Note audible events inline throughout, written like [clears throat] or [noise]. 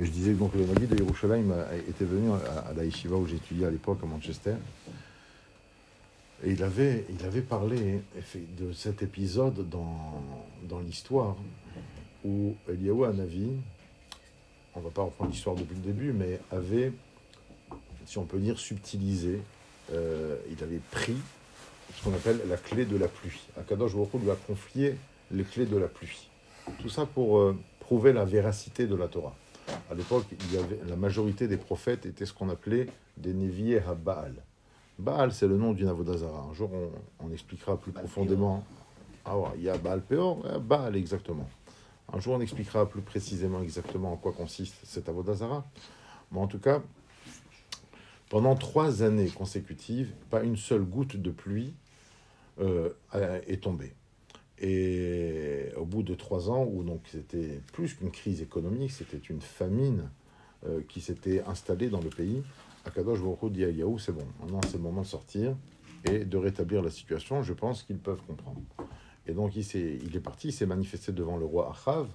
Je disais donc le Navi de Yerushalayim était venu à, la Yeshiva où j'étudiais à l'époque à Manchester. Et il avait, il avait parlé de cet épisode dans, dans l'histoire où Eliyahu Hanavi, on ne va pas reprendre l'histoire depuis le début, mais avait, si on peut dire, subtilisé, euh, il avait pris ce qu'on appelle la clé de la pluie. Akadosh Baruch lui a confié les clés de la pluie. Tout ça pour euh, prouver la véracité de la Torah. À l'époque, il y avait, la majorité des prophètes étaient ce qu'on appelait des Nevié à Baal. Baal, c'est le nom d'une Avodazara. Un jour, on, expliquera plus profondément. Ah ouais, il y a Baal Peor, Baal exactement. Un jour, on expliquera plus précisément exactement en quoi consiste cette Avodazara. Mais en tout cas, pendant trois années consécutives, pas une seule goutte de pluie euh, est tombée. Et au bout de trois ans, où donc c'était plus qu'une crise économique, c'était une famine euh, qui s'était installée dans le pays, Akadosh Baruch dit à Yahou, c'est bon, maintenant c'est le moment de sortir et de rétablir la situation. Je pense qu'ils peuvent comprendre. Et donc il, est, il est parti, il s'est manifesté devant le roi Achav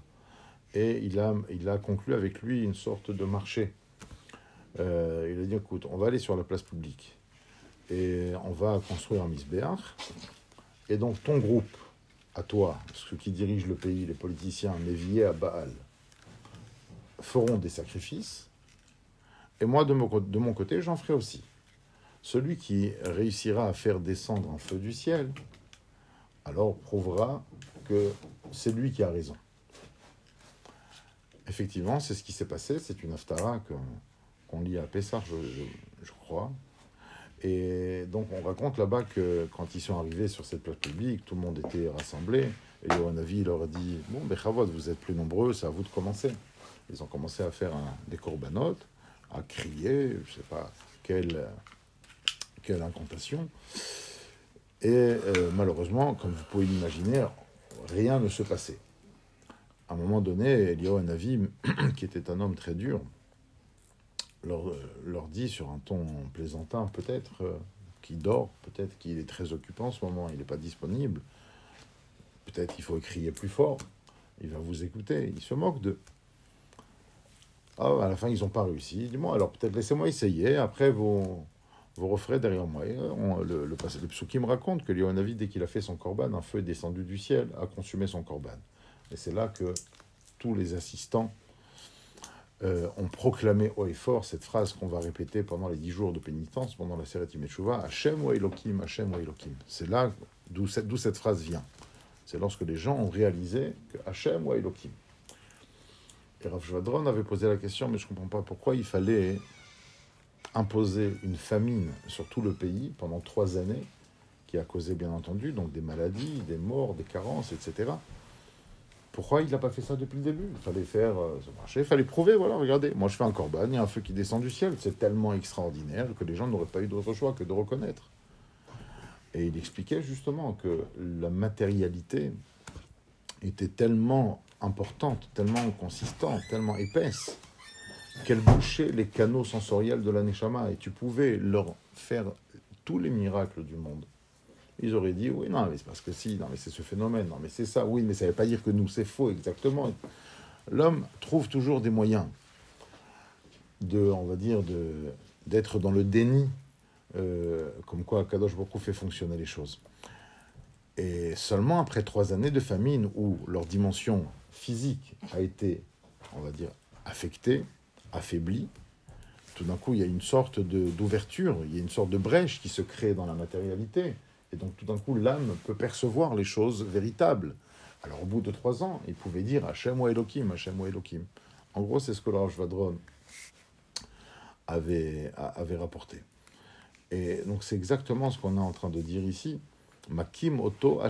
et il a, il a conclu avec lui une sorte de marché. Euh, il a dit, écoute, on va aller sur la place publique et on va construire un misbéach. Et donc ton groupe à toi, ceux qui dirigent le pays, les politiciens, Mévier à Baal, feront des sacrifices, et moi, de mon, côté, j'en ferai aussi. Celui qui réussira à faire descendre un feu du ciel, alors prouvera que c'est lui qui a raison. Effectivement, c'est ce qui s'est passé, c'est une aftara qu'on lit à Pessar, je crois, et donc on raconte là-bas que quand ils sont arrivés sur cette place publique, tout le monde était rassemblé. Et Yohanavi leur a dit Bon, Bechavot, vous êtes plus nombreux, c'est à vous de commencer. Ils ont commencé à faire des corbanotes, à crier, je ne sais pas quelle, quelle incantation. Et euh, malheureusement, comme vous pouvez l'imaginer, rien ne se passait. À un moment donné, Eliyahu Hanavi, [clears throat] qui était un homme très dur, leur, euh, leur dit sur un ton plaisantin peut-être euh, qu'il dort, peut-être qu'il est très occupé en ce moment, il n'est pas disponible, peut-être qu'il faut crier plus fort, il va vous écouter, il se moque d'eux. Ah, à la fin, ils n'ont pas réussi. Dis-moi, alors peut-être laissez-moi essayer, après vous, vous referez derrière moi. on, le, le, le me raconte que Léonavi, dès qu'il a fait son corban, un feu est descendu du ciel, a consumé son corban. Et c'est là que tous les assistants euh, ont proclamé haut et fort cette phrase qu'on va répéter pendant les dix jours de pénitence, pendant la Seret Imeshuva, Hachem ou Elohim, Hachem ou Elohim. C'est là d'où cette, phrase vient. C'est lorsque les gens ont réalisé que Hachem ou Elohim. Et Rav Shvadron avait posé la question, mais je ne comprends pas pourquoi il fallait imposer une famine sur tout le pays pendant trois années, qui a causé bien entendu donc des maladies, des morts, des carences, etc. Pourquoi il n'a pas fait ça depuis le début? Il fallait faire euh, ce marché, il fallait prouver, voilà, regardez, moi je fais un corban, il y a un feu qui descend du ciel, c'est tellement extraordinaire que les gens n'auraient pas eu d'autre choix que de reconnaître. Et il expliquait justement que la matérialité était tellement importante, tellement consistante, tellement épaisse, qu'elle bouchait les canaux sensoriels de la Neshama, et tu pouvais leur faire tous les miracles du monde ils auraient dit oui, non, mais c'est parce que si, non, mais c'est ce phénomène, non, mais c'est ça, oui, mais ça ne veut pas dire que nous, c'est faux, exactement. L'homme trouve toujours des moyens de, on va dire, de, d'être dans le déni, euh, comme quoi Kadosh beaucoup fait fonctionner les choses. Et seulement après trois années de famine où leur dimension physique a été, on va dire, affectée, affaiblie, tout d'un coup, il y a une sorte de, d'ouverture, il y a une sorte de brèche qui se crée dans la matérialité. Et donc tout d'un coup, l'âme peut percevoir les choses véritables. Alors au bout de trois ans, il pouvait dire Hachem ou Elohim, Hachem ou Elohim. En gros, c'est ce que le Vadron avait, rapporté. Et donc c'est exactement ce qu'on est en train de dire ici. Makim Oto.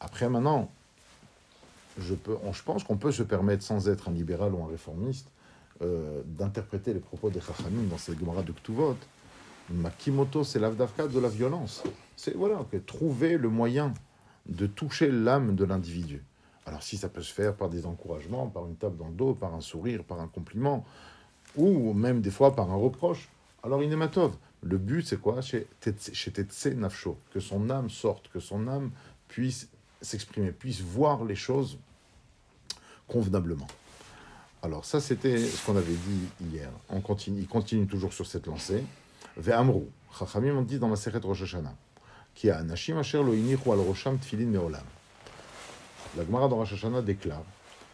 Après maintenant, je, peux, je pense qu'on peut se permettre, sans être un libéral ou un réformiste, euh, d'interpréter les propos des Chachamim dans ces Gemara de Ktuvot Makimoto, c'est l'avdavka de la violence. C'est voilà, trouver le moyen de toucher l'âme de l'individu. Alors si ça peut se faire par des encouragements, par une tape dans le dos, par un sourire, par un compliment, ou même des fois par un reproche, alors inématov. Le but c'est quoi? Chez Tetse Nafsho, que son âme sorte, que son âme puisse s'exprimer, puisse voir les choses convenablement. Alors ça, c'était ce qu'on avait dit hier. On continue, il continue toujours sur cette lancée. Ve'amru. Chachamim ont dit dans la Sechet Rosh Hashanah. Qui a Nashim Asher lo al rosham tfilin meolam. La Gemara dans Rosh Hashanah déclare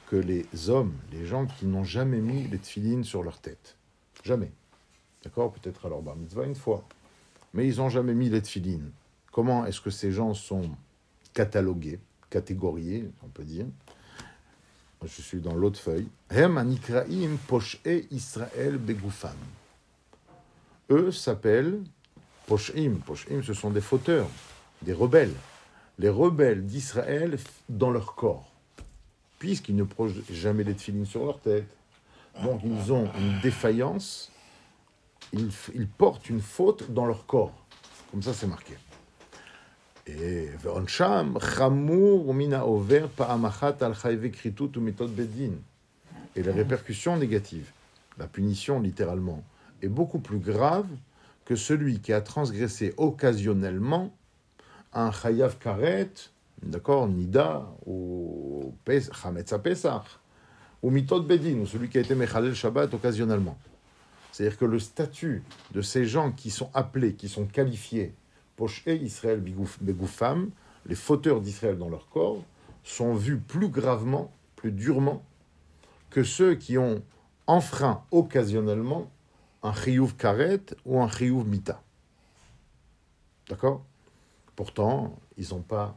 que les hommes, les gens qui n'ont jamais mis les tfilines sur leur tête, jamais, d'accord, peut-être leur bar mitzvah une fois, mais ils n'ont jamais mis les tfilines. Comment est-ce que ces gens sont catalogués, catégoriés, on peut dire? Je suis dans l'autre feuille. Hem anikraim posh'e Israël begoufam. Eux s'appellent posh'im. Posh'im, ce sont des fauteurs, des rebelles. Les rebelles d'Israël dans leur corps puisqu'ils ne projettent jamais les tefilines sur leur tête. Donc ils ont une défaillance, ils, ils portent une faute dans leur corps. Comme ça, c'est marqué. Et les répercussions négatives, la punition littéralement, est beaucoup plus grave que celui qui a transgressé occasionnellement un chayav karet, d'accord, nida, ou chametz pesach, ou mitot bedin, ou celui qui a été mechalel shabbat occasionnellement. C'est-à-dire que le statut de ces gens qui sont appelés, qui sont qualifiés, poche et Israël begoufam, les fauteurs d'Israël dans leur corps, sont vus plus gravement, plus durement, que ceux qui ont enfreint occasionnellement un chiyuv karet ou un chiyuv mita. D'accord? Pourtant, ils n'ont pas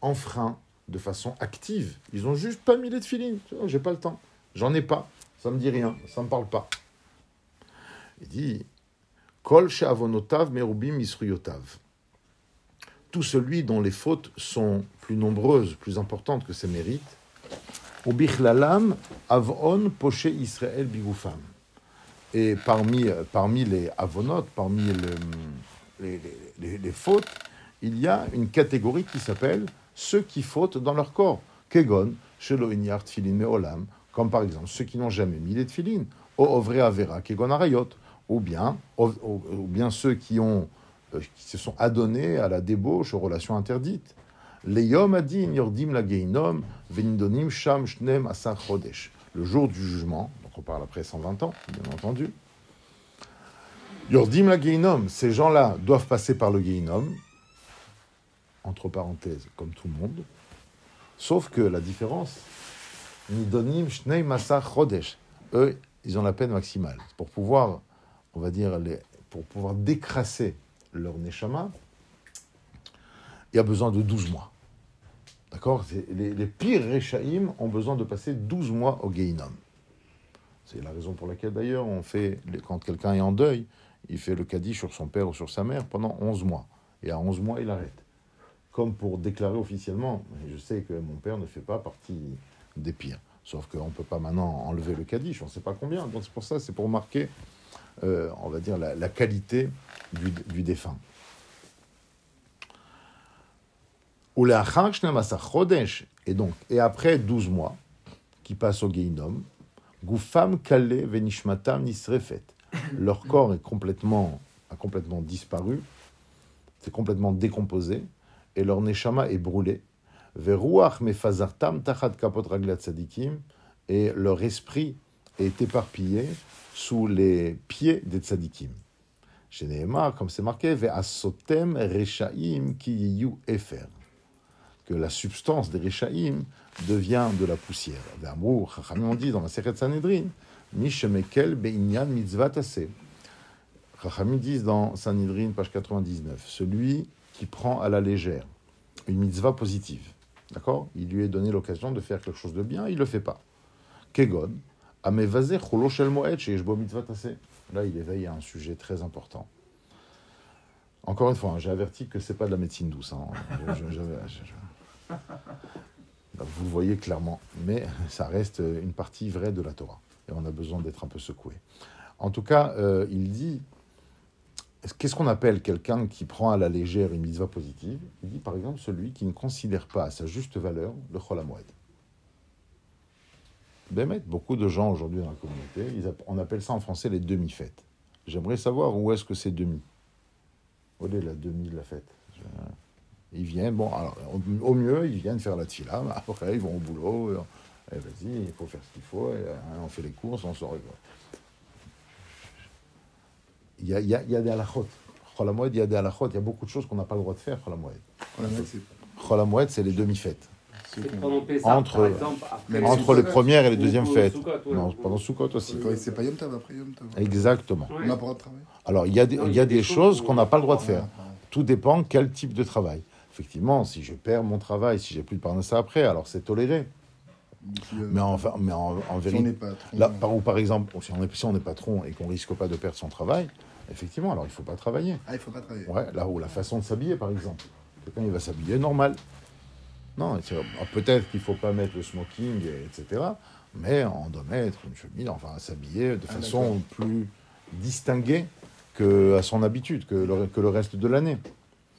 enfreint de façon active. Ils ont juste pas mis les tefilines. J'ai pas le temps. J'en ai pas. Ça me dit rien. Ça me parle pas. Il dit Kol she'avonotav merubim isruyotav. Tout celui dont les fautes sont plus nombreuses, plus importantes que ses mérites. Ubichlalam avon poché Israël bigoufam. Et parmi, parmi les avonotes, parmi le- les, les- fautes, il y a une catégorie qui s'appelle ceux qui fautent dans leur corps. Kegon, shelo inyar tfilin meolam, comme par exemple ceux qui n'ont jamais mis les tfilin, o ovre kegon arayot, ou bien, ou, bien ceux qui, ont, euh, qui se sont adonnés à la débauche, aux relations interdites. Le jour du jugement, on parle après 120 ans, bien entendu. Yordim la geinom, ces gens-là doivent passer par le geinom, entre parenthèses, comme tout le monde. Sauf que la différence, Shnei Chodesh, eux, ils ont la peine maximale. Pour pouvoir, on va dire, pour pouvoir décrasser leur Neshama, il y a besoin de 12 mois. D'accord? Les, pires Rechaïm ont besoin de passer 12 mois au Geinom. C'est la raison pour laquelle, d'ailleurs, on fait, quand quelqu'un est en deuil, il fait le Kaddish sur son père ou sur sa mère pendant 11 mois. Et à 11 mois, il arrête comme pour déclarer officiellement, je sais que mon père ne fait pas partie des pires. Sauf qu'on ne peut pas maintenant enlever le Kaddish, on ne sait pas combien. Donc c'est pour ça, c'est pour marquer, euh, on va dire, la, qualité du, du défunt. Et donc, et après 12 mois, qui passent au Geinom, Goufam kale venishmatam nisrefet. Leur corps est complètement, a complètement disparu, c'est complètement décomposé, et leur neshama est brûlé. Veruach mefazartam tachat kapot raglat tzadikim, et leur esprit est éparpillé sous les pieds des tzadikim. Chez comme c'est marqué, ve'asotem rechaim ki yiyu efer, que la substance des rechaim devient de la poussière. Ve'amrou, Chachamim ont dit dans la Sechet Sanhedrin, mishemekel be'inyan mitzvah. Chachamim disent dans Sanhedrin, page 99, celui qui prend à la légère une mitzvah positive. D'accord Il lui est donné l'occasion de faire quelque chose de bien, il ne le fait pas. Kegon, amevazeh cholo shel moed. Là, il éveille à un sujet très important. Encore une fois, hein, j'ai averti que c'est pas de la médecine douce. hein. Je- Vous voyez clairement, mais [laughs] ça reste une partie vraie de la Torah. Et on a besoin d'être un peu secoué. En tout cas, euh, il dit Qu'est-ce qu'on appelle quelqu'un qui prend à la légère une mitzvah positive? Il dit par exemple celui qui ne considère pas à sa juste valeur le Chol HaMoed. Bémet, beaucoup de gens aujourd'hui dans la communauté, on appelle ça en français les demi-fêtes. J'aimerais savoir où est-ce que c'est demi. Demi de la fête Ils viennent, bon, alors, au, mieux, ils viennent faire la mais après, ils vont au boulot, Eh, vas-y, il faut faire ce qu'il faut, et, euh, on fait les courses, on sort. Il y a, il y a, il y a des halachot. Il y a des halachot, il y a beaucoup de choses qu'on n'a pas le droit de faire, Chol Hamoed. Chol Hamoed, c'est Chol Hamoed, c'est les demi-fêtes. Pendant Pessah, Entre- par exemple, après- Même Entre les premières et les deuxièmes fêtes. Non, pendant Sukkot aussi. C'est pas Yom Tov après Yom Tov. Exactement. Ouais. On n'a pas le droit de travailler. Alors, il y a des, il y a des choses qu'on n'a pas le droit de Ah, faire. Tout dépend quel type de travail. Effectivement, si je perds mon travail, si j'ai plus de parnassa après, alors c'est toléré. Si, euh, Mais en, mais en, si vérité, trop- là, par, ou par exemple, si on est, si on est patron et qu'on risque pas de perdre son travail, effectivement, alors il faut pas travailler. Ah, il faut pas travailler. Ouais, là où la façon de s'habiller, par exemple. Quelqu'un, il va s'habiller normal. Non, alors, peut-être qu'il faut pas mettre le smoking, et- etc. Mais on doit mettre une chemise, enfin s'habiller de Ah, façon plus distinguée que à son habitude, que le, que le reste de l'année.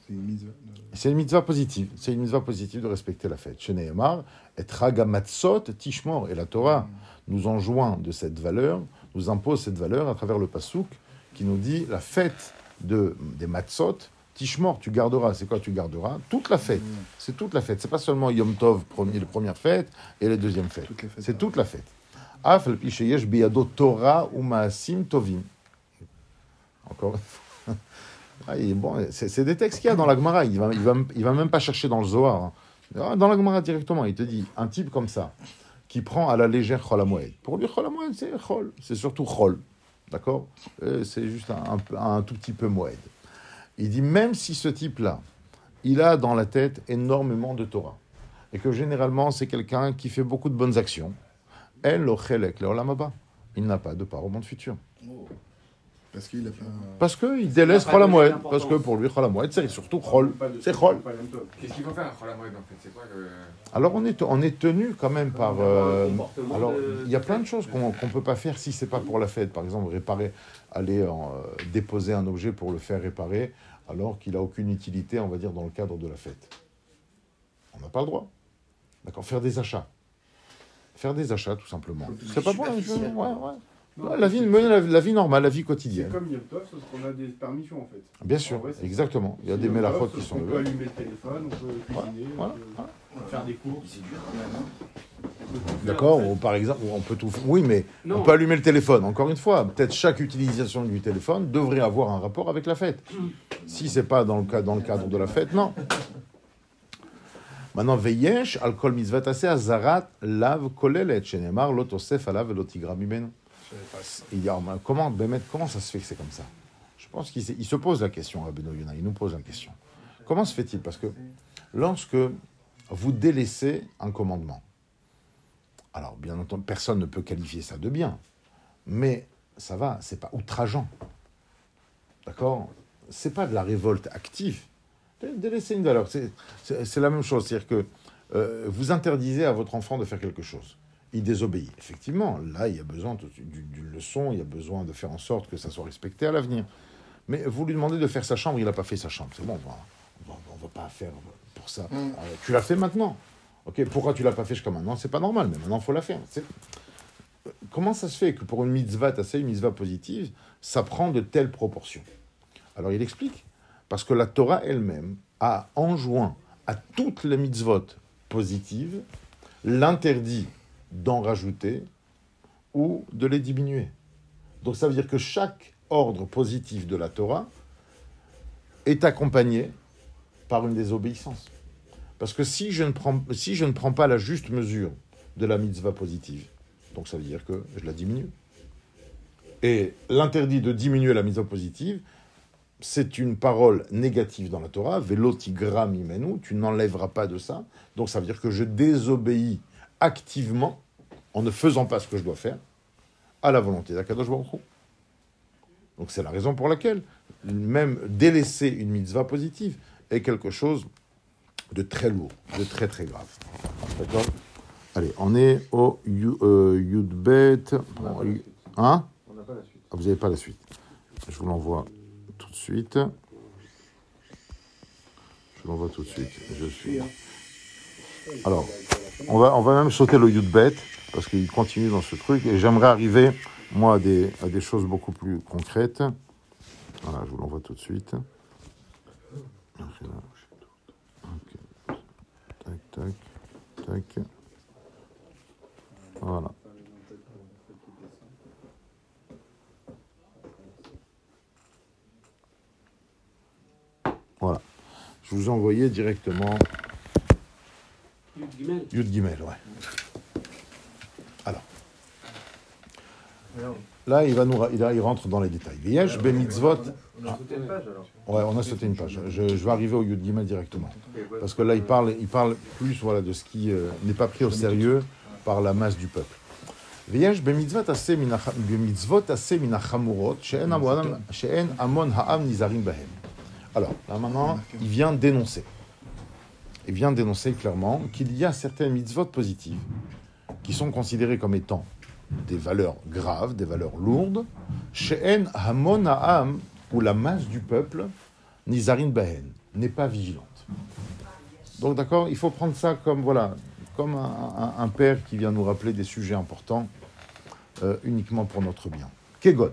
C'est une mise. de- C'est une mitzvah positive. C'est une mitzvah positive de respecter la fête. Chez Nehemar, et Tragamatzot Tishmor. Et la Torah nous enjoint de cette valeur, nous impose cette valeur à travers le Passouk qui nous dit la fête de, des Matzot, Tishmor, tu garderas. C'est quoi tu garderas? Toute la fête. Mm. C'est toute la fête. C'est pas seulement Yom Tov, premier, les premières fêtes, et les deuxièmes fêtes. Toutes les fêtes. C'est toute la fête. Af al pi sheyesh biyado Torah ou maasim tovim. Encore. Ah, [laughs] bon, c'est des textes qu'il y a dans la Gemara. Il va, il, va, il va même pas chercher dans le Zohar. hein. Ah, Dans la Gemara directement, il te dit un type comme ça, qui prend à la légère Chol Hamoed. Pour lui, Chol Hamoed, c'est Chol. C'est surtout Chol. D'accord? Euh, C'est juste un, un tout petit peu Moed. Il dit même si ce type-là, il a dans la tête énormément de Torah, et que généralement c'est quelqu'un qui fait beaucoup de bonnes actions, El lo chelek le. Il n'a pas de part au monde futur. Parce qu'il a pas. Parce qu'il délaisse n'a d'importance. Parce que pour lui, Chol Hamoed, c'est surtout Chol. C'est Chol. Qu'est-ce qu'il faut faire à la mode en fait? C'est quoi le. Alors on est, on est tenu quand même par... Euh, alors il y a plein de choses qu'on ne peut pas faire si c'est pas pour la fête. Par exemple, réparer, aller en, euh, déposer un objet pour le faire réparer, alors qu'il a aucune utilité, on va dire, dans le cadre de la fête. On n'a pas le droit. D'accord Faire des achats. Faire des achats, tout simplement. C'est pas bon, ouais, ouais. La, vie, la, la vie normale, la vie C'est quotidienne. comme Yom Tov, sauf qu'on a des permissions en fait. Bien sûr, vrai, c'est exactement. Il y a C'est des Yom mélachot Tov, qui sont On peut allumer le téléphone, on peut cuisiner, voilà, on peut faire des courses. C'est dur quand même. hein. D'accord en fait. Ou par exemple, on peut tout. Oui, mais Non. on peut allumer le téléphone. Encore une fois, peut-être chaque utilisation du téléphone devrait avoir un rapport avec la fête. Si c'est pas dans le, cas, dans le cadre de la fête, non. Maintenant, veyesh, alcool mitzvah assez azarat lav kolelet, shenemar lotosef alav. Il y a, comment, comment ça se fait que c'est comme ça? Je pense qu'il se pose la question, Rabbeinu Yonah, il nous pose la question. Comment se fait-il? Parce que lorsque vous délaissez un commandement, alors bien entendu, personne ne peut qualifier ça de bien, mais ça va, c'est pas outrageant. D'accord? C'est pas de la révolte active. Dé- Délaisser une valeur, c'est la même chose. C'est-à-dire que euh, vous interdisez à votre enfant de faire quelque chose. Il désobéit. Effectivement, là, il y a besoin d'une leçon, il y a besoin de faire en sorte que ça soit respecté à l'avenir. Mais vous lui demandez de faire sa chambre, il n'a pas fait sa chambre. C'est bon, on ne va pas faire pour ça. Mm. Euh, tu l'as fait maintenant. Ok, pourquoi tu l'as pas fait jusqu'à maintenant? C'est pas normal, mais maintenant il faut la faire. Euh, Comment ça se fait que pour une mitzvah tassée, une mitzvah positive, ça prend de telles proportions? Alors il explique. Parce que la Torah elle-même a enjoint à toutes les mitzvot positives l'interdit d'en rajouter ou de les diminuer. Donc ça veut dire que chaque ordre positif de la Torah est accompagné par une désobéissance. Parce que si je ne prends, si je ne prends pas la juste mesure de la mitzvah positive, donc ça veut dire que je la diminue. Et l'interdit de diminuer la mitzvah positive, c'est une parole négative dans la Torah, velotigram imenu, tu n'enlèveras pas de ça. Donc ça veut dire que je désobéis activement, en ne faisant pas ce que je dois faire, à la volonté d'Akadosh Baruch. Donc c'est la raison pour laquelle même délaisser une mitzvah positive est quelque chose de très lourd, de très très grave. D'accord? Allez, on est au Yu- euh, Yudbet. Yu- Hein? On n'a pas la suite. ah, Vous n'avez pas la suite. Je vous l'envoie tout de suite. Je vous l'envoie tout de suite. Je suis. Alors, on va, on va même sauter le Yudbet parce qu'il continue dans ce truc et j'aimerais arriver, moi, à des, à des choses beaucoup plus concrètes. Voilà, je vous l'envoie tout de suite. Ok. Tac, tac, tac. Voilà. Voilà. Je vous ai envoyé directement Yud Gimel. Yud Gimel, ouais. Alors. Là, il, va nous, ra- il, a- il rentre dans les détails. Yesh be mitzvot. On a sauté une page alors. Ouais, on a sauté une page. Je, je vais arriver au Yud Gimel directement. Parce que là, il parle, il parle plus voilà, de ce qui euh, n'est pas pris au sérieux par la masse du peuple. ויש במצוות עשה מן הח- במצוות עשה מן החמורות שאין המון- שאין המון העם נזהרים בהם. Alors, là maintenant, il vient dénoncer. Il vient dénoncer clairement qu'il y a certaines mitzvot positives qui sont considérées comme étant des valeurs graves, des valeurs lourdes, she'en hamon ha'am, où la masse du peuple, nizarin bahen, n'est pas vigilante. Donc d'accord, il faut prendre ça comme voilà, comme un père qui vient nous rappeler des sujets importants euh, uniquement pour notre bien. Kegon,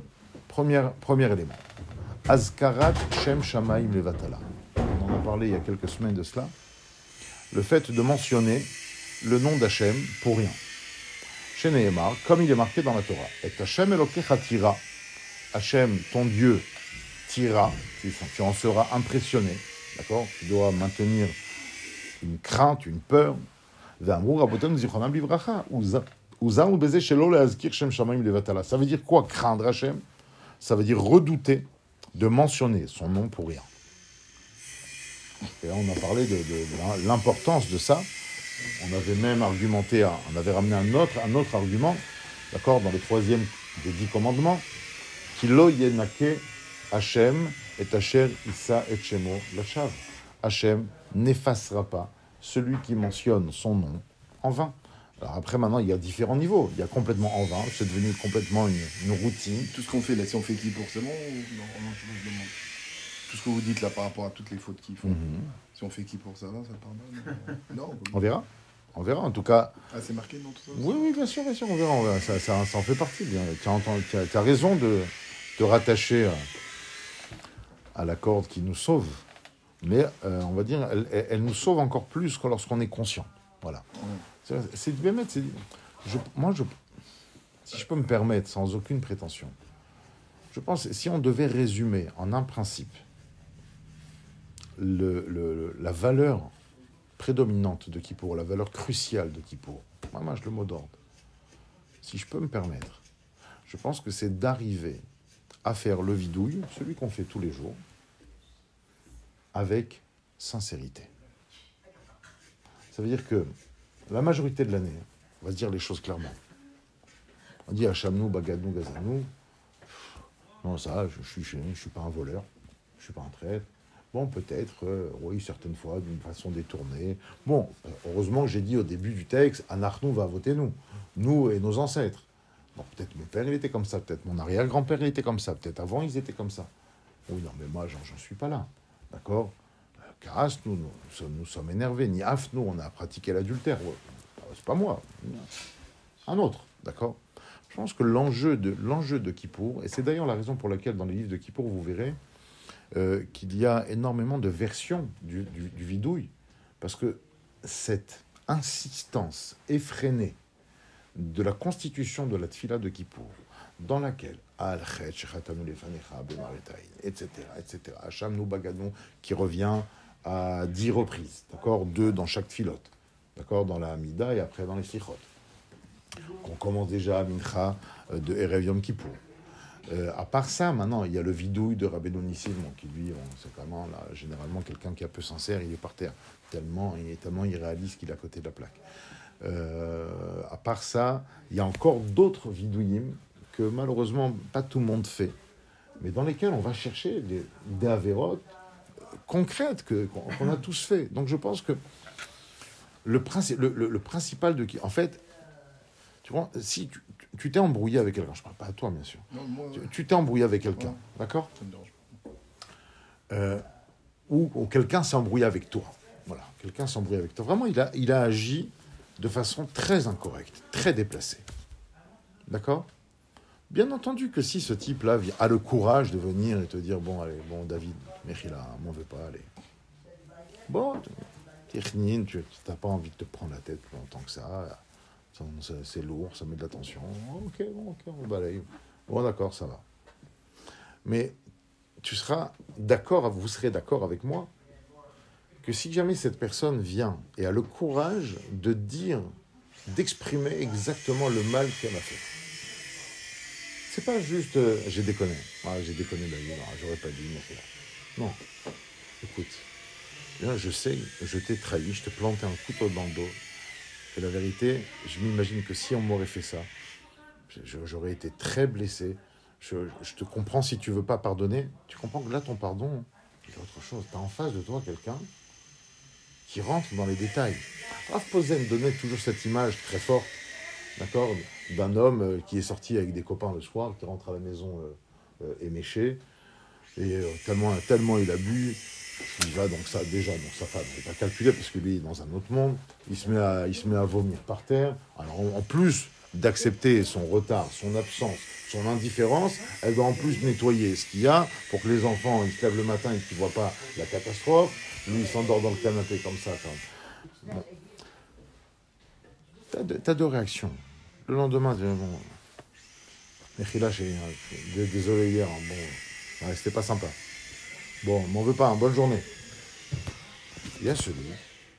premier, premier élément. Azkarat Shem Shamaim Levatala. On en a parlé il y a quelques semaines de cela le fait de mentionner le nom d'Hachem pour rien. Chez Nehemar, comme il est marqué dans la Torah, et Hachem Elokecha tira, Hachem, ton Dieu, tira, tu, en seras impressionné, d'accord? Tu dois maintenir une crainte, une peur. Ça veut dire quoi craindre Hachem? Ça veut dire redouter de mentionner son nom pour rien. Et là, on a parlé de, l'importance de ça. On avait même argumenté, on avait ramené un autre, un autre argument, d'accord, dans le troisième des dix commandements, Kilo yenake Hachem et Asher Issa et Shemo Lachav. Hachem n'effacera pas celui qui mentionne son nom en vain. Alors après, maintenant, il y a différents niveaux. Il y a complètement en vain, c'est devenu complètement une, routine. Tout ce qu'on fait là, si on fait qui pour c'est bon ou non, je. Tout ce que vous dites là par rapport à toutes les fautes qu'ils font. Mhm. Si on fait qui pour ça ça pardonne Non. non On verra. On verra. En tout cas, Ah, c'est marqué dans tout ça Oui, oui, bien sûr, bien sûr, on verra. on verra. Ça, ça, ça en fait partie. Bien. Tu, as, entendu- tu as- as raison de te rattacher à, à la corde qui nous sauve. Mais euh, on va dire, elle, elle- nous sauve encore plus que lorsqu'on est conscient. Voilà. C'est- C'est Moi, je, si je peux me permettre, sans aucune prétention, je pense si on devait résumer en un principe la valeur prédominante de Kippour, la valeur cruciale de Kippour, moi, je le mot d'ordre, si je peux me permettre, je pense que c'est d'arriver à faire le vidouille, celui qu'on fait tous les jours, avec sincérité. Ça veut dire que la majorité de l'année, on va se dire les choses clairement. On dit Hachamnou, Bagadnou, Gazanou. Non, ça, je, je suis, je, ne suis pas un voleur, je suis pas un traître. Bon, peut-être, euh, oui, certaines fois, d'une façon détournée. Bon, euh, heureusement j'ai dit au début du texte, Anarchnou va voter nous, nous et nos ancêtres. Bon, peut-être mon père, il était comme ça, peut-être mon arrière-grand-père, il était comme ça, peut-être avant, ils étaient comme ça. Oui, non, mais moi, j'en suis pas là. D'accord? Euh, Caras, nous, nous, sommes- nous sommes énervés. Niaf, nous, on a pratiqué l'adultère. Ouais, C'est pas moi. Un autre. D'accord? Je pense que l'enjeu de, l'enjeu de Kippour, et c'est d'ailleurs la raison pour laquelle dans les livres de Kippour, vous verrez euh, qu'il y a énormément de versions du, du, du vidouille, parce que cette insistance effrénée de la constitution de la tfila de Kippour, dans laquelle etc., etc., Hacham Nou Baganou, qui revient à dix reprises, d'accord Deux dans chaque filote, d'accord Dans la Hamida et après dans les Sichot. Qu'on commence déjà à Mincha euh, de Erev Yom Kippour. Euh, à part ça, maintenant, il y a le vidouille de Rabbeinu qui lui, c'est vraiment là, généralement quelqu'un qui est un peu sincère, il est par terre, tellement, il est tellement irréaliste qu'il est à côté de la plaque. Euh, à part ça, il y a encore d'autres vidouillim que malheureusement pas tout le monde fait, mais dans lesquels on va chercher des, des avérotes euh, concrètes qu'on a tous fait. Donc je pense que le, princi- le, le- le principal de qui, en fait, tu vois, si tu- tu t'es embrouillé avec quelqu'un, je parle pas à toi bien sûr, Non, moi, tu- ouais, tu t'es embrouillé avec quelqu'un, Ouais. d'accord euh, ou, ou quelqu'un s'est embrouillé avec toi. Voilà, quelqu'un s'est embrouillé avec toi. Vraiment, il a, il a agi de façon très incorrecte, très déplacée. D'accord? Bien entendu que si ce type-là a le courage de venir et te dire Bon, allez, bon, David, Mechila, m'en veux pas, allez. Bon, tu n'as pas envie de te prendre la tête plus longtemps que ça. C'est- lourd, ça met de la tension. Ok, ok, on balaye. Bon, d'accord, ça va. Mais tu seras d'accord, vous serez d'accord avec moi que si jamais cette personne vient et a le courage de dire, d'exprimer exactement le mal qu'elle a fait. C'est pas juste euh, j'ai déconné. Ah, j'ai déconné David, ah, j'aurais pas dû. mais. Non. Écoute, je sais, je t'ai trahi, je t'ai planté un couteau dans le dos. Et la vérité, je m'imagine que si on m'aurait fait ça, j'aurais été très blessé. Je, te comprends si tu veux pas pardonner. Tu comprends que là, ton pardon, c'est autre chose. Tu as en face de toi quelqu'un qui rentre dans les détails. Rav Posen donnait toujours cette image très forte, d'accord, d'un homme euh, qui est sorti avec des copains le soir, qui rentre à la maison euh, euh, et euh, tellement, tellement il a bu, il va donc ça déjà, donc sa femme n'est pas calculé parce que lui est dans un autre monde, il se met à, il se met à vomir par terre. Alors en, plus d'accepter son retard, son absence, son indifférence, elle doit en plus nettoyer ce qu'il y a pour que les enfants ils se lèvent le matin et qu'ils ne voient pas la catastrophe. Lui il s'endort dans le canapé comme ça. Comme... Bon. T'as t'as deux réactions. Le lendemain, tu dis, bon, Mechila, j'ai- désolé hier, hein, bon, ouais, c'était pas sympa. Bon, m'en veux pas, hein, bonne journée. Il y a celui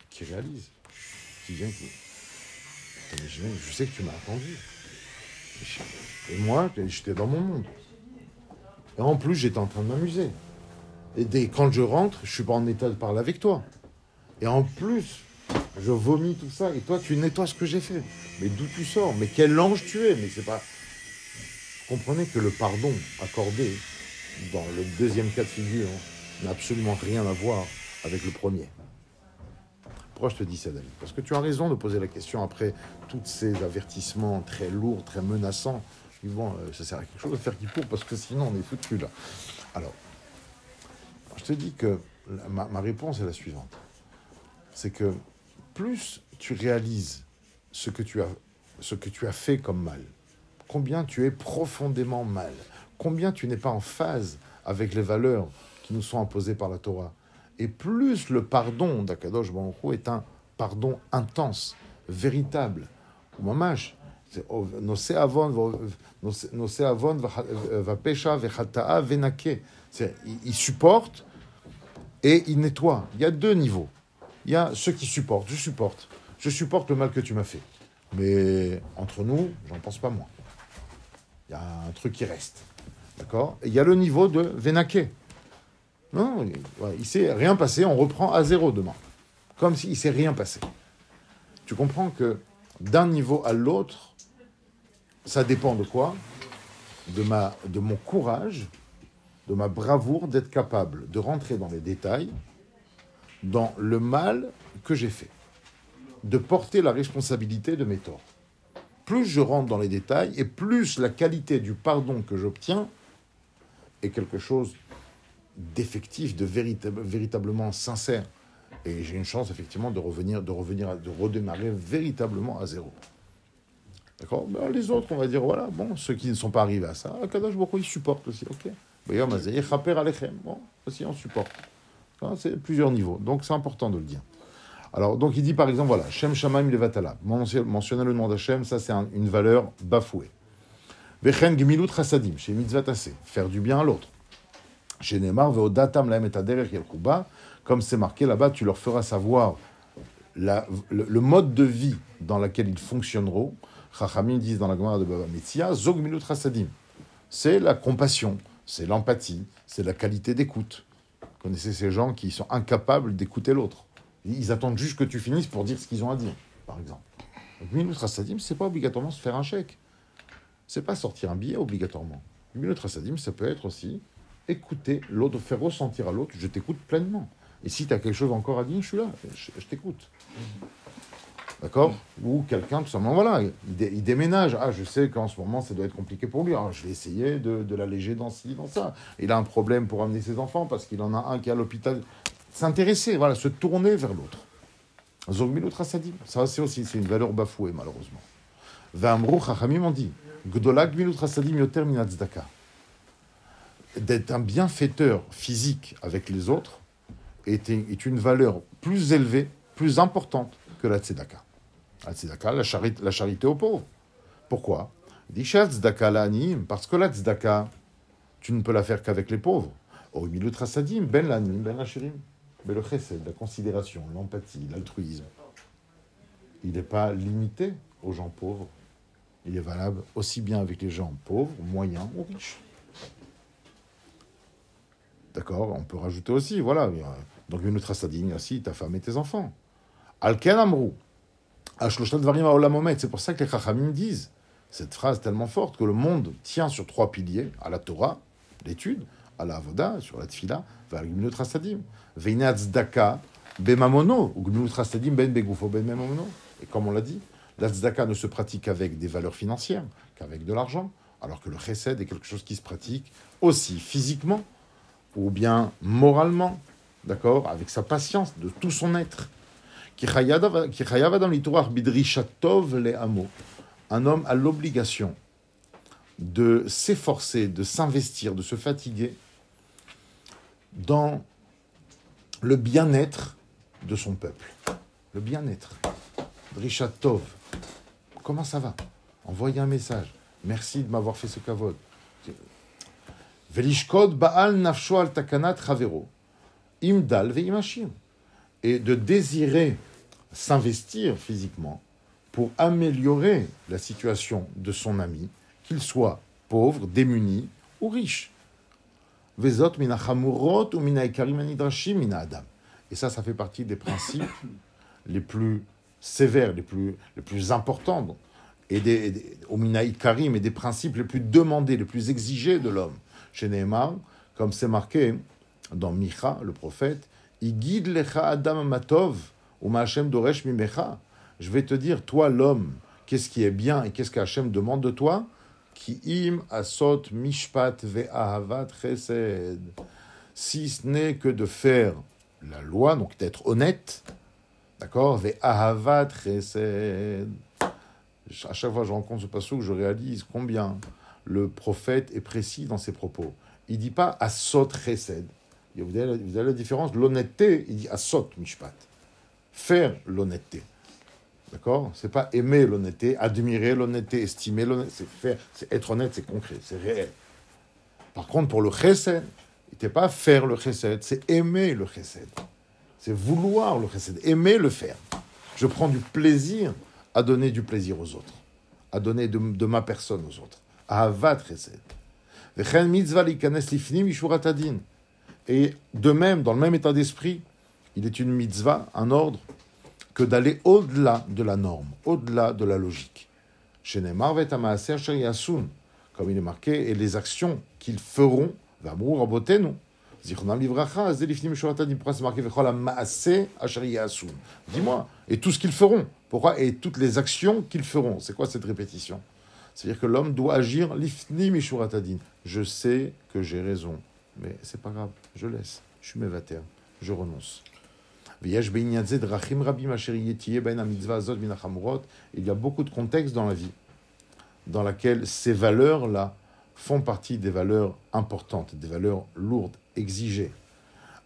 qui réalise, qui vient, qui. Je, sais que tu m'as attendu. Et moi, j'étais dans mon monde. Et en plus, j'étais en train de m'amuser. Et dès, quand je rentre, je suis pas en état de parler avec toi. Et en plus, je vomis tout ça. Et toi, tu nettoies ce que j'ai fait. Mais d'où tu sors? Mais quel ange tu es? Mais c'est pas. Comprenez que le pardon accordé dans le deuxième cas de figure n'a absolument rien à voir avec le premier. Pourquoi je te dis ça, David Parce que tu as raison de poser la question après tous ces avertissements très lourds, très menaçants. Bon, euh, ça sert à quelque chose de faire qui pour, parce que sinon on est foutu là. Alors, je te dis que ma, ma réponse est la suivante. C'est que plus tu réalises ce que tu as, ce que tu as fait comme mal, combien tu es profondément mal, combien tu n'es pas en phase avec les valeurs qui nous sont imposées par la Torah, et plus le pardon d'Akadosh Baruch est un pardon intense, véritable, mamash. oh, Il supporte et il nettoie. Il y a deux niveaux. Il y a ceux qui supportent. Je supporte. Je supporte le mal que tu m'as fait. Mais entre nous, j'en pense pas moins. Il y a un truc qui reste. D'accord? Il y a le niveau de Vénaké. Non, il il s'est rien passé, on reprend à zéro demain. Comme s'il s'est rien passé. Tu comprends que d'un niveau à l'autre, ça dépend de quoi? De, ma, de mon courage, de ma bravoure d'être capable de rentrer dans les détails, dans le mal que j'ai fait, de porter la responsabilité de mes torts. Plus je rentre dans les détails et plus la qualité du pardon que j'obtiens est quelque chose d'effectif, de véritable- véritablement sincère. Et j'ai une chance effectivement de revenir, de revenir, de redémarrer véritablement à zéro. D'accord? Ben, Les autres, on va dire, voilà, bon, ceux qui ne sont pas arrivés à ça, Baruch Hu, ils supportent aussi, ok? Bon, aussi on supporte. Hein, C'est plusieurs niveaux, donc c'est important de le dire. Alors, donc il dit par exemple, voilà, Shem Shamaim Levatala, mentionner le nom d'Hachem, ça c'est un- une valeur bafouée. Vechen Gemilut Chassadim, chez Mitzvah faire du bien à l'autre. Chez Neymar, Veodatam Laem et Aderech comme c'est marqué là-bas, tu leur feras savoir le, mode de vie dans lequel ils fonctionneront. Chachamim disent dans la Gemara de Baba Metzia, Zog. C'est la compassion, c'est l'empathie, c'est la qualité d'écoute. Vous connaissez ces gens qui sont incapables d'écouter l'autre. Ils attendent juste que tu finisses pour dire ce qu'ils ont à dire, par exemple. Donc, Milut Chassadim, c'est pas obligatoirement se faire un chèque. C'est pas sortir un billet obligatoirement. Milut ça peut être aussi écouter l'autre, faire ressentir à l'autre, je t'écoute pleinement. Et si tu as quelque chose encore à dire, je suis là, je, t'écoute. D'accord? Ou quelqu'un, tout simplement, voilà, il, dé- il déménage. Ah, je sais qu'en ce moment, ça doit être compliqué pour lui. Alors, je vais essayer de, de l'alléger dans ci, dans ça. Il a un problème pour amener ses enfants parce qu'il en a un qui est à l'hôpital. S'intéresser, voilà, se tourner vers l'autre. Rasadim. Ça, c'est aussi c'est une valeur bafouée, malheureusement. Vamrou Chachamim ont dit Gdola Gmilut Rasadim. D'être un bienfaiteur physique avec les autres est, une valeur plus élevée, plus importante que la tzedaka. La tzedaka, la charité, aux pauvres. Pourquoi? Parce que la tzedaka, tu ne peux la faire qu'avec les pauvres. Au milieu trasadim, ben l'anim, ben l'achirim. Mais le chesed, la considération, l'empathie, l'altruisme, il n'est pas limité aux gens pauvres. Il est valable aussi bien avec les gens pauvres, moyens ou riches. D'accord On peut rajouter aussi, voilà. Donc, une autre aussi ta femme et tes enfants. Alken amrou. C'est pour ça que les Chachamim disent cette phrase tellement forte que le monde tient sur trois piliers à la Torah, l'étude, à la Avoda, sur la Tfila, vers le tzedaka bemamono, ou Gmilut Rasadim ben begufo ben. Et comme on l'a dit, la tzedaka ne se pratique qu'avec des valeurs financières, qu'avec de l'argent, alors que le chesed est quelque chose qui se pratique aussi physiquement, ou bien moralement, d'accord, avec sa patience, de tout son être. Un homme a l'obligation de s'efforcer, de s'investir, de se fatiguer dans le bien-être de son peuple. Le bien-être. Tov. Comment ça va? Envoyez un message. Merci de m'avoir fait ce kavod. Velishkod Baal Nafsho al Takanat Chavero. Imdal veimashim. Et de désirer s'investir physiquement pour améliorer la situation de son ami, qu'il soit pauvre, démuni ou riche. Vezot ou adam. Et ça, ça fait partie des principes [coughs] les plus sévères, les plus, les plus importants, et des, au mina et des principes les plus demandés, les plus exigés de l'homme. Chez comme c'est marqué dans Micha, le prophète, il guide lecha adam matov, ou Hashem doresh mimecha. Je vais te dire, toi l'homme, qu'est-ce qui est bien et qu'est-ce qu'Hachem demande de toi? Ki im asot mishpat ve'ahavat chesed. Si ce n'est que de faire la loi, donc d'être honnête, d'accord? Ve'ahavat chesed. À chaque fois que je rencontre ce passage, je réalise combien le prophète est précis dans ses propos. Il dit pas asot chesed. Vous avez, vous avez la différence L'honnêteté, il dit asot mishpat. Faire l'honnêteté. D'accord? C'est pas aimer l'honnêteté, admirer l'honnêteté, estimer l'honnêteté. C'est faire, c'est être honnête, c'est concret, c'est réel. Par contre, pour le chesed, n'était pas faire le chesed, c'est aimer le chesed. C'est vouloir le chesed, aimer le faire. Je prends du plaisir à donner du plaisir aux autres, à donner de ma personne aux autres. Mitzvah. Et de même, dans le même état d'esprit, il est une mitzvah, un ordre, que d'aller au-delà de la norme, au-delà de la logique. Comme il est marqué, et les actions qu'ils feront, Vamrou Rabotenu, Zichronam Livracha, Zelifnim marqué Dis-moi, et tout ce qu'ils feront, pourquoi Et toutes les actions qu'ils feront, c'est quoi cette répétition? C'est-à-dire que l'homme doit agir l'ifni mishuratadin. Je sais que j'ai raison, mais c'est pas grave, je laisse, je suis mévataire, je renonce. Ben il y a beaucoup de contextes dans la vie, dans laquelle ces valeurs-là font partie des valeurs importantes, des valeurs lourdes, exigées.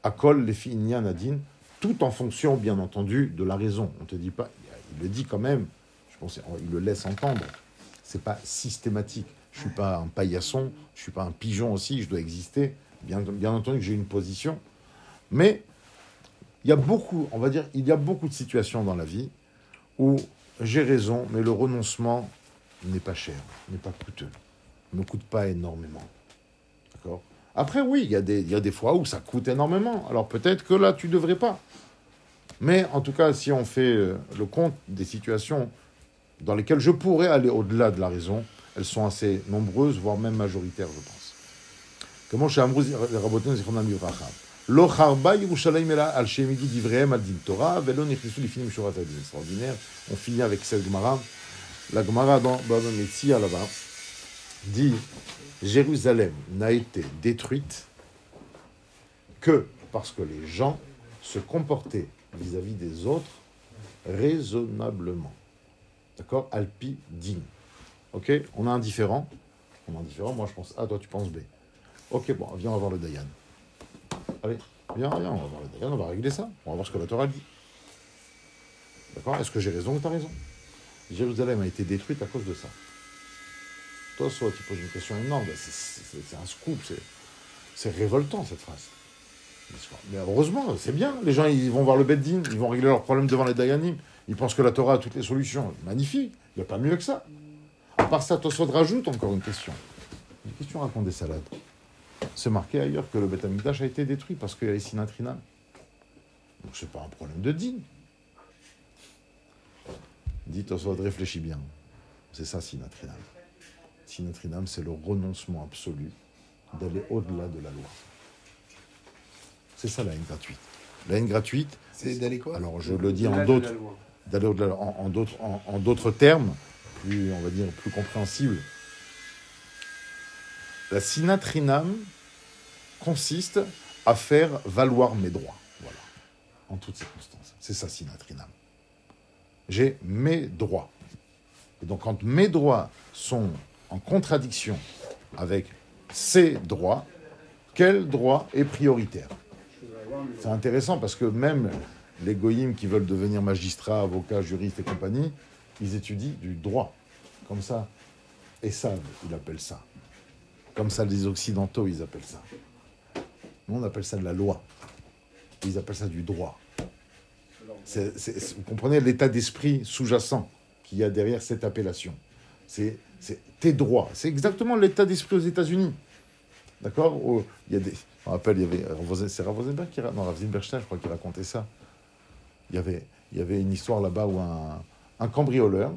Akol les filles Nadine, tout en fonction, bien entendu, de la raison. On ne te dit pas, il le dit quand même, je pense, il le laisse entendre. C'est pas systématique. Je suis pas un paillasson, je suis pas un pigeon aussi, je dois exister. Bien, bien entendu que j'ai une position, mais il y a beaucoup, on va dire, il y a beaucoup de situations dans la vie où j'ai raison, mais le renoncement n'est pas cher, n'est pas coûteux, ne coûte pas énormément. D'accord? Après, oui, il y, a des, il y a des fois où ça coûte énormément. Alors peut-être que là, tu ne devrais pas. Mais en tout cas, si on fait euh, le compte des situations dans lesquelles je pourrais aller au-delà de la raison, elles sont assez nombreuses, voire même majoritaires, je pense. Comment chez Amrouz Rabotin Zichronam Yuracha Lo Harba Yerushalayim Ela al Shemidi Divreem al Din Torah Velo Nichisu Lifinim Shurat Adin. Extraordinaire. On finit avec cette Gemara. La Gemara dans Baba Metzia là-bas dit Jérusalem n'a été détruite que parce que les gens se comportaient vis-à-vis -vis des autres raisonnablement. D'accord Alpi din. Ok On a un différent. On a un différent. Moi je pense A, toi tu penses B. Ok, bon, viens, on va voir le Dayan. Allez, viens, viens, on va voir le Dayan, on va régler ça. On va voir ce que la Torah dit. D'accord Est-ce que j'ai raison ou t'as raison? Jérusalem a été détruite à cause de ça. Toi, soit tu poses une question énorme, ben, c'est- un scoop, c'est révoltant cette phrase. Mais heureusement, c'est bien. Les gens, ils vont voir le Beddin, ils vont régler leurs problèmes devant les Dayanim. Ils pensent que la Torah a toutes les solutions. Magnifique. Il n'y a pas mieux que ça. À part ça, Tosfot rajoute encore une question. Une question raconte des salades. C'est marqué ailleurs que le Beth a été détruit parce qu'il y a ici Trinam. Donc c'est pas un problème de din. Dit Tosfot, réfléchis bien. C'est ça, Sinatrinam. Sinatrinam, c'est le renoncement absolu d'aller au-delà de la loi. C'est ça la haine gratuite. La haine gratuite, C'est d'aller quoi? Alors je le dis en d'autres. D'aller en, d'autres, termes, plus, on va dire, plus compréhensibles. La sinatrinam consiste à faire valoir mes droits. Voilà. En toutes circonstances. C'est ça, sinatrinam. J'ai mes droits. Et donc, quand mes droits sont en contradiction avec ces droits, quel droit est prioritaire? C'est intéressant parce que même les goïms qui veulent devenir magistrats, avocats, juristes et compagnie, ils étudient du droit. Comme ça. Ça, il appelle ça. Comme ça, les occidentaux, ils appellent ça. Nous, on appelle ça de la loi. Ils appellent ça du droit. Vous comprenez l'état d'esprit sous-jacent qu'il y a derrière cette appellation. C'est tes droits. C'est exactement l'état d'esprit aux États-Unis. D'accord? Il y a des. Me rappelle, C'est Rav Rosenberg qui. Non, je crois, qui racontait ça. Il y avait, une histoire là-bas où un, cambrioleur.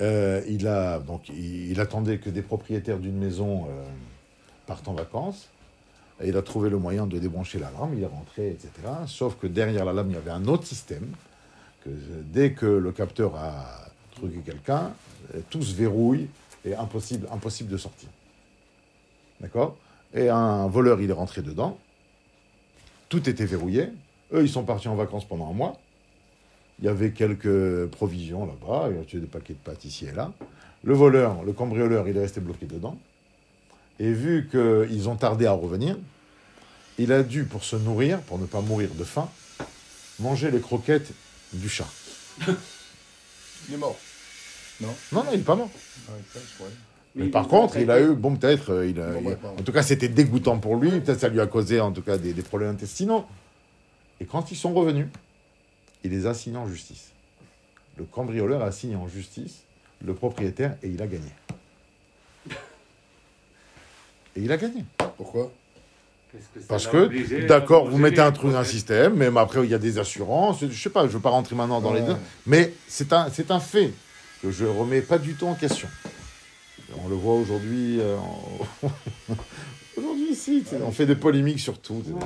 euh, il, attendait que des propriétaires d'une maison euh, partent en vacances. Et il a trouvé le moyen de débrancher l'alarme, il est rentré, etc. Sauf que derrière l'alarme, il y avait un autre système. Dès que le capteur a truqué quelqu'un, tout se verrouille et impossible, impossible de sortir. D'accord? Et un voleur, il est rentré dedans. Tout était verrouillé. Eux, ils sont partis en vacances pendant un mois. Il y avait quelques provisions là-bas. Il y a tué des paquets de pâtes ici et là. Le voleur, le cambrioleur, il est resté bloqué dedans. Et vu qu'ils ont tardé à revenir, il a dû, pour se nourrir, pour ne pas mourir de faim, manger les croquettes du chat. [laughs] Il est mort. Non, non, il n'est pas mort. Ah, ouais. Mais, par contre, a il a eu, bon, peut-être, euh, il a- Bon, il- ouais, pardon. en tout cas, c'était dégoûtant pour lui. Peut-être ça lui a causé, en tout cas, des, des problèmes intestinaux. Et quand ils sont revenus, il les a signés en justice. Le cambrioleur a signé en justice le propriétaire et il a gagné. Et il a gagné. Pourquoi? Parce que, à d'accord, vous mettez un truc, un croquettes. système, même après, il y a des assurances. Je sais pas, je ne veux pas rentrer maintenant dans les Ouais. deux. Mais c'est un, c'est un fait que je remets pas du tout en question. On le voit aujourd'hui. euh, [laughs] aujourd'hui, ici, tu sais, on fait des polémiques sur tout. Ouais.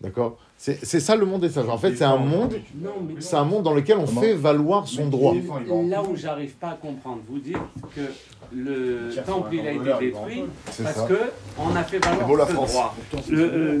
D'accord? C'est c'est ça le monde des sages. En fait, c'est un monde, c'est un monde dans lequel on Comment fait valoir son Mais droit. Là où j'arrive pas à comprendre, vous dites que le temple il a été détruit parce ça. que on a fait valoir ce droit. Le, euh,